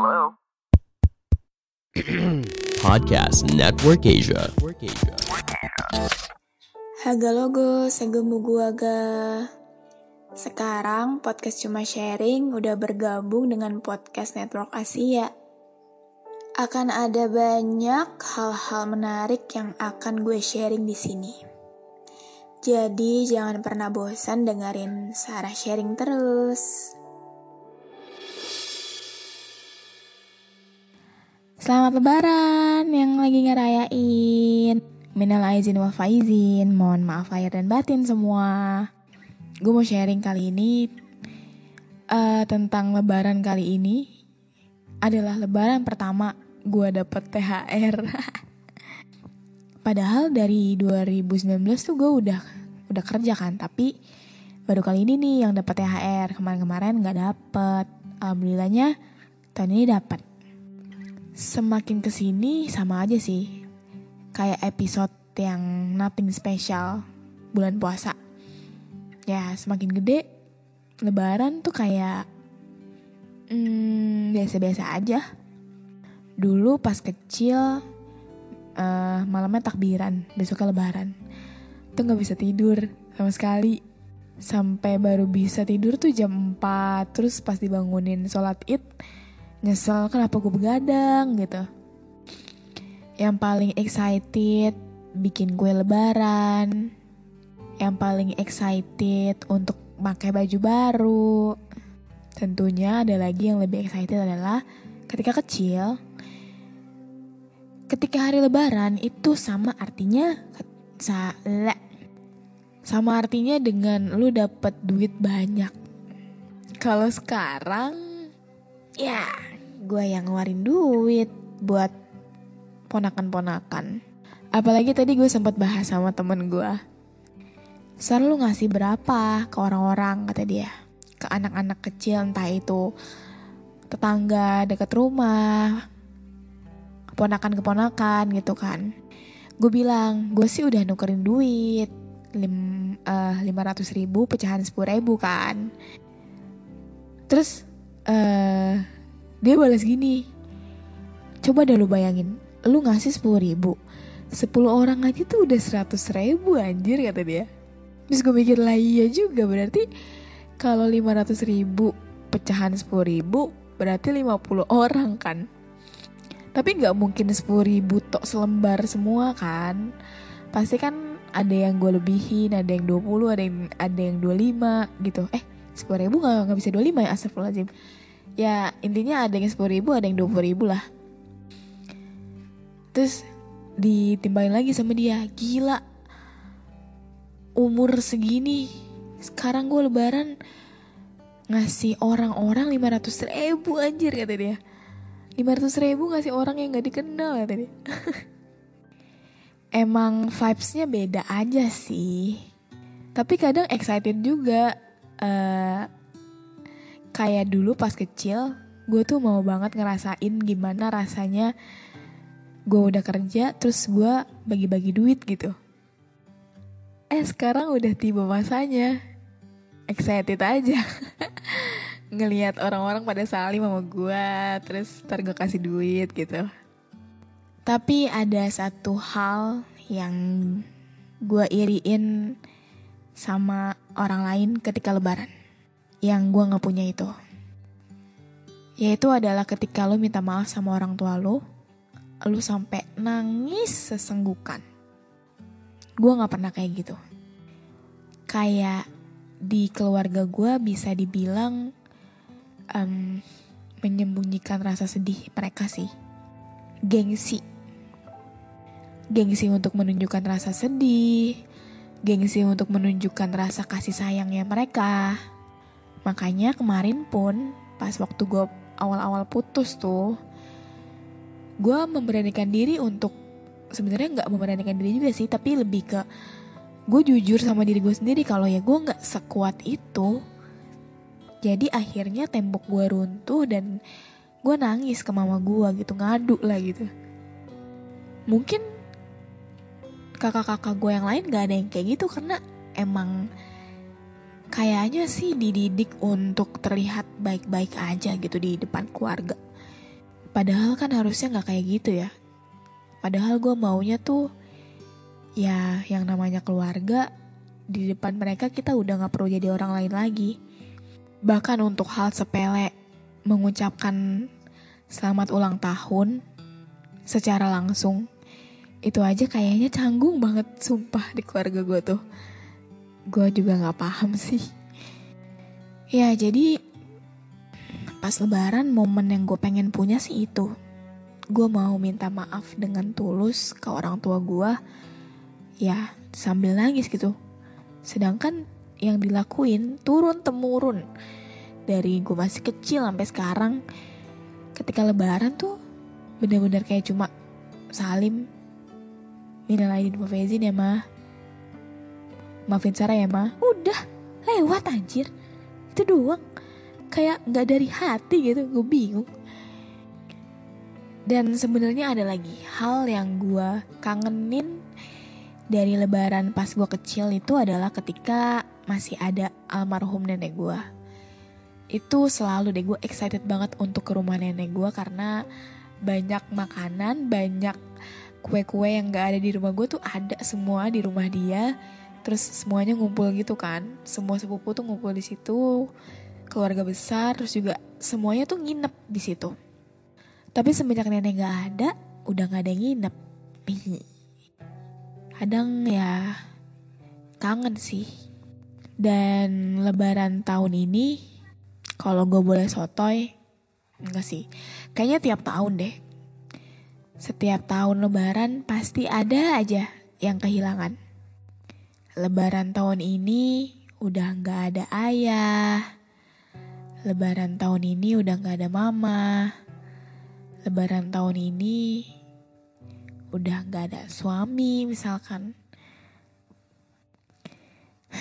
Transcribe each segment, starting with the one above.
Hello? Podcast Network Asia. Haga logo, segemu gua ga. Sekarang podcast cuma sharing udah bergabung dengan podcast Network Asia. Akan ada banyak hal-hal menarik yang akan gue sharing di sini. Jadi jangan pernah bosan dengerin Sarah sharing terus. Selamat lebaran yang lagi ngerayain. Minal aizin wal faizin, mohon maaf lahir dan batin semua. Gue mau sharing kali ini uh, tentang lebaran kali ini adalah lebaran pertama gue dapet THR. Padahal dari 2019 tuh gue udah udah kerja kan, tapi baru kali ini nih yang dapet THR. Kemarin-kemarin nggak dapet. Alhamdulillahnya tahun ini dapet. Semakin ke sini sama aja sih, kayak episode yang nothing special bulan puasa. Ya semakin gede, lebaran tuh kayak hmm, biasa-biasa aja. Dulu pas kecil uh, malamnya takbiran, besoknya lebaran. Tuh nggak bisa tidur sama sekali. Sampai baru bisa tidur tuh jam 4 Terus pas dibangunin sholat id Nyesel kenapa gue begadang gitu. Yang paling excited bikin kue lebaran. Yang paling excited untuk pakai baju baru. Tentunya ada lagi yang lebih excited adalah ketika kecil ketika hari lebaran itu sama artinya salah sama artinya dengan lu dapet duit banyak. Kalau sekarang ya gue yang ngeluarin duit buat ponakan-ponakan. Apalagi tadi gue sempat bahas sama temen gue. Sar lu ngasih berapa ke orang-orang kata dia. Ke anak-anak kecil entah itu tetangga dekat rumah keponakan-keponakan gitu kan. Gue bilang gue sih udah nukerin duit lim, uh, 500 ribu pecahan 10 ribu kan. Terus uh, dia balas gini coba dah lu bayangin lu ngasih 10 ribu 10 orang aja tuh udah 100 ribu anjir kata dia. Terus gue mikir lah iya juga berarti kalau 500 ribu pecahan 10 ribu berarti 50 orang kan? Tapi nggak mungkin sepuluh ribu tok selembar semua kan. Pasti kan ada yang gue lebihin ada yang 20 ada yang ada yang 25 gitu. Eh sepuluh ribu nggak nggak bisa 25 ya? Astagfirullahaladzim ya intinya ada yang sepuluh ribu ada yang 20 ribu lah. Terus ditimbangin lagi sama dia. Gila. Umur segini sekarang gue lebaran ngasih orang-orang 500 ribu anjir kata dia. 500 ribu ngasih orang yang gak dikenal ya tadi Emang vibesnya beda aja sih. Tapi kadang excited juga uh, Kayak dulu pas kecil Gue tuh mau banget ngerasain gimana rasanya Gue udah kerja terus gue bagi-bagi duit gitu. Eh sekarang udah tiba masanya. Excited aja. Ngelihat orang-orang pada salim sama gue terus ntar gue kasih duit gitu. Tapi ada satu hal yang gue iriin sama orang lain ketika lebaran yang gue nggak punya itu yaitu adalah ketika lo minta maaf sama orang tua lo lo sampai nangis sesenggukan gue nggak pernah kayak gitu kayak di keluarga gue bisa dibilang um, menyembunyikan rasa sedih mereka sih. Gengsi. Gengsi untuk menunjukkan rasa sedih, gengsi untuk menunjukkan rasa kasih sayangnya mereka. Makanya kemarin pun pas waktu gue awal-awal putus tuh, gue memberanikan diri untuk sebenarnya nggak memberanikan diri juga sih, tapi lebih ke gue jujur sama diri gue sendiri kalau ya gue nggak sekuat itu. Jadi akhirnya tembok gue runtuh dan gue nangis ke mama gue gitu ngadu lah gitu. Mungkin kakak-kakak gue yang lain gak ada yang kayak gitu karena emang kayaknya sih dididik untuk terlihat baik-baik aja gitu di depan keluarga. Padahal kan harusnya gak kayak gitu ya. Padahal gue maunya tuh ya yang namanya keluarga di depan mereka kita udah gak perlu jadi orang lain lagi. Bahkan untuk hal sepele mengucapkan selamat ulang tahun secara langsung itu aja kayaknya canggung banget sumpah di keluarga gue tuh gue juga nggak paham sih. Ya jadi pas lebaran momen yang gue pengen punya sih itu. Gue mau minta maaf dengan tulus ke orang tua gue ya sambil nangis gitu. Sedangkan yang dilakuin turun temurun. Dari gue masih kecil sampai sekarang ketika lebaran tuh bener-bener kayak cuma salim. Minal aidin Faizin ya mah Maafin Sarah ya mah Udah lewat anjir. Itu doang. Kayak gak dari hati gitu Gue bingung. Dan sebenarnya ada lagi Hal yang gue kangenin Dari lebaran pas gue kecil itu adalah ketika Masih ada almarhum nenek gue Itu selalu deh gue excited banget untuk ke rumah nenek gue Karena banyak makanan Banyak kue-kue yang gak ada di rumah gue tuh ada semua di rumah dia terus semuanya ngumpul gitu kan. Semua sepupu tuh ngumpul di situ. Keluarga besar terus juga semuanya tuh nginep di situ. Tapi semenjak nenek gak ada udah gak ada yang nginep. Kadang ya kangen sih. Dan lebaran tahun ini kalau gue boleh sotoy enggak sih. Kayaknya tiap tahun deh. Setiap tahun lebaran pasti ada aja yang kehilangan. Lebaran tahun ini udah gak ada ayah. Lebaran tahun ini udah gak ada mama. Lebaran tahun ini udah gak ada suami misalkan.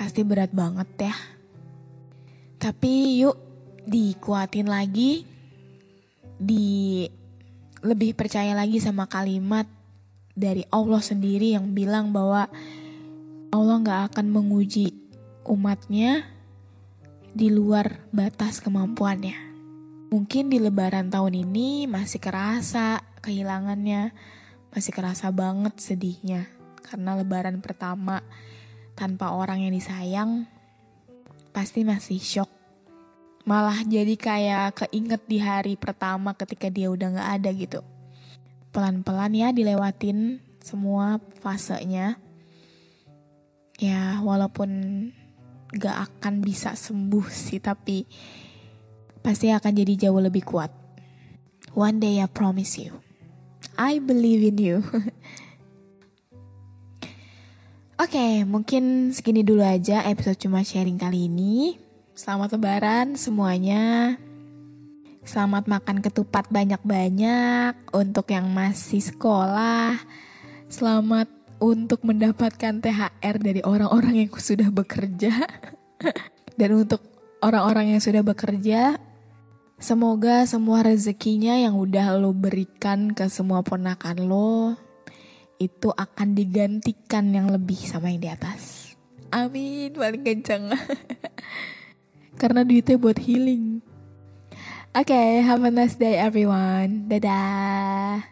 Pasti berat banget ya. Tapi yuk dikuatin lagi. Di lebih percaya lagi sama kalimat dari Allah sendiri yang bilang bahwa Allah nggak akan menguji umatnya di luar batas kemampuannya. Mungkin di lebaran tahun ini masih kerasa kehilangannya, masih kerasa banget sedihnya. Karena lebaran pertama tanpa orang yang disayang pasti masih shock malah jadi kayak keinget di hari pertama ketika dia udah gak ada gitu. Pelan-pelan ya dilewatin semua fasenya. Ya walaupun gak akan bisa sembuh sih tapi pasti akan jadi jauh lebih kuat. One day I promise you. I believe in you. Oke, okay, mungkin segini dulu aja episode cuma sharing kali ini. Selamat lebaran semuanya. Selamat makan ketupat banyak-banyak untuk yang masih sekolah. Selamat untuk mendapatkan THR dari orang-orang yang sudah bekerja. Dan untuk orang-orang yang sudah bekerja, semoga semua rezekinya yang udah lo berikan ke semua ponakan lo itu akan digantikan yang lebih sama yang di atas. Amin, paling kenceng. karena duitnya buat healing. Oke, okay, have a nice day everyone. Dadah.